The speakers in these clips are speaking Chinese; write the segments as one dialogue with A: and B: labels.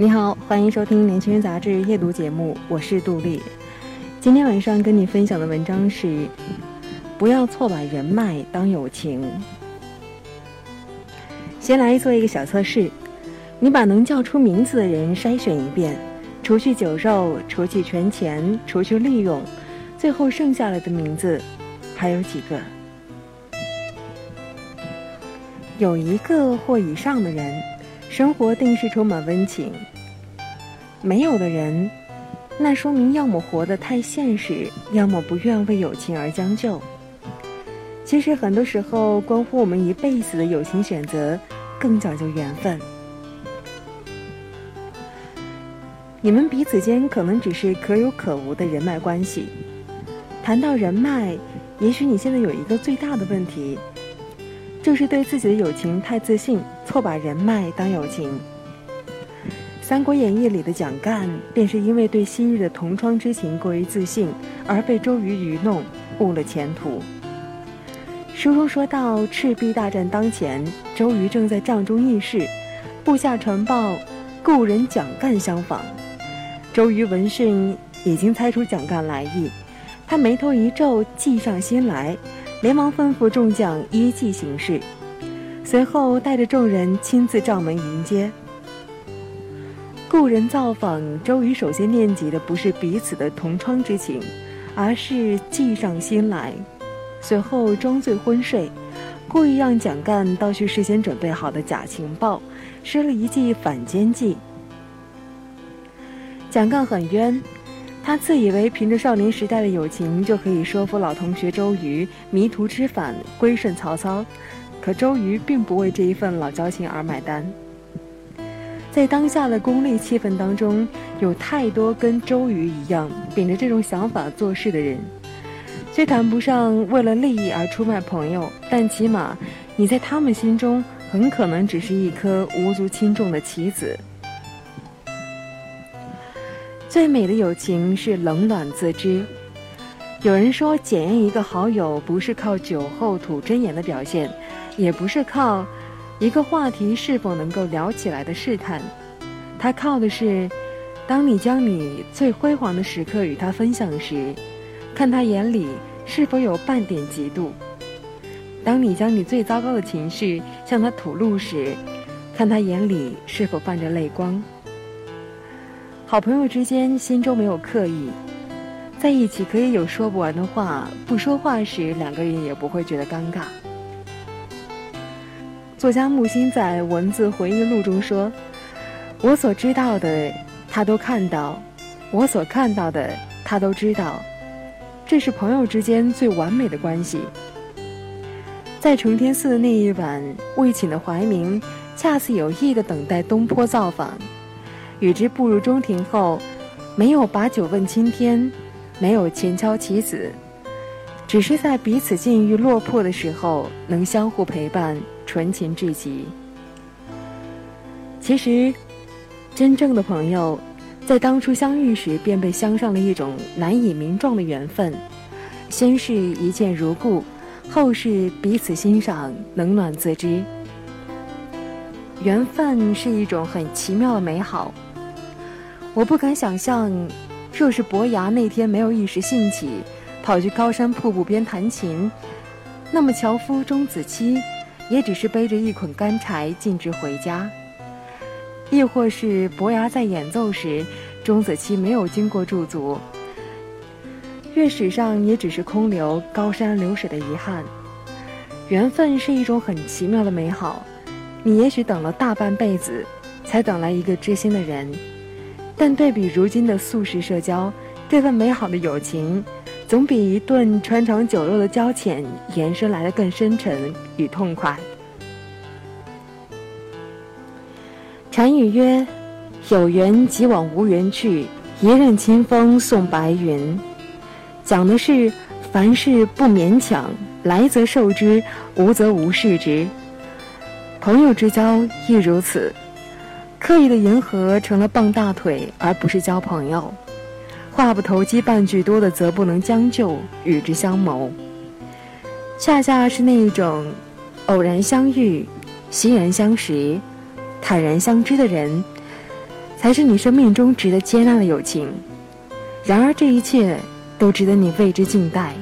A: 你好，欢迎收听《年轻人杂志》夜读节目，我是杜丽。今天晚上跟你分享的文章是：不要错把人脉当友情。先来做一个小测试，你把能叫出名字的人筛选一遍，除去酒肉，除去权钱，除去利用，最后剩下来的名字还有几个？有一个或以上的人。生活定是充满温情。没有的人，那说明要么活得太现实，要么不愿为友情而将就。其实很多时候，关乎我们一辈子的友情选择，更讲究缘分。你们彼此间可能只是可有可无的人脉关系。谈到人脉，也许你现在有一个最大的问题。就是对自己的友情太自信，错把人脉当友情。《三国演义》里的蒋干，便是因为对昔日的同窗之情过于自信，而被周瑜愚弄，误了前途。书中说到，赤壁大战当前，周瑜正在帐中议事，部下传报故人蒋干相访。周瑜闻讯，已经猜出蒋干来意，他眉头一皱，计上心来。连忙吩咐众将依计行事，随后带着众人亲自上门迎接。故人造访，周瑜首先念及的不是彼此的同窗之情，而是计上心来。随后装醉昏睡，故意让蒋干盗取事先准备好的假情报，施了一计反间计。蒋干很冤。他自以为凭着少年时代的友情就可以说服老同学周瑜迷途知返归顺曹操，可周瑜并不为这一份老交情而买单。在当下的功利气氛当中，有太多跟周瑜一样秉着这种想法做事的人，虽谈不上为了利益而出卖朋友，但起码你在他们心中很可能只是一颗无足轻重的棋子。最美的友情是冷暖自知。有人说，检验一个好友，不是靠酒后吐真言的表现，也不是靠一个话题是否能够聊起来的试探，他靠的是，当你将你最辉煌的时刻与他分享时，看他眼里是否有半点嫉妒；当你将你最糟糕的情绪向他吐露时，看他眼里是否泛着泪光。好朋友之间心中没有刻意，在一起可以有说不完的话，不说话时两个人也不会觉得尴尬。作家木心在文字回忆录中说：“我所知道的，他都看到；我所看到的，他都知道。这是朋友之间最完美的关系。”在承天寺的那一晚，未寝的怀明恰似有意的等待东坡造访。与之步入中庭后，没有把酒问青天，没有前敲棋子，只是在彼此境遇落魄的时候，能相互陪伴，纯情至极。其实，真正的朋友，在当初相遇时便被镶上了一种难以名状的缘分，先是一见如故，后是彼此欣赏，冷暖自知。缘分是一种很奇妙的美好。我不敢想象，若是伯牙那天没有一时兴起，跑去高山瀑布边弹琴，那么樵夫钟子期也只是背着一捆干柴径直回家；亦或是伯牙在演奏时，钟子期没有经过驻足，乐史上也只是空留高山流水的遗憾。缘分是一种很奇妙的美好，你也许等了大半辈子，才等来一个知心的人。但对比如今的速食社交，这份美好的友情，总比一顿穿肠酒肉的交浅延伸来的更深沉与痛快。禅语曰：“有缘即往无缘去，一任清风送白云。”讲的是凡事不勉强，来则受之，无则无视之。朋友之交亦如此，刻意的迎合成了傍大腿，而不是交朋友。话不投机半句多的，则不能将就，与之相谋。恰恰是那一种偶然相遇、欣然相识、坦然相知的人，才是你生命中值得接纳的友情。然而，这一切都值得你为之静待。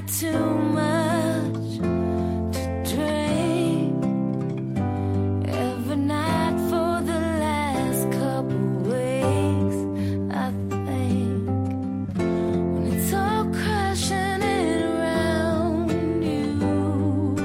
B: too much
C: to drink every night for the last couple weeks. I think when it's all crashing in around you,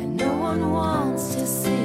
C: and no one wants to see.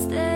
C: stay.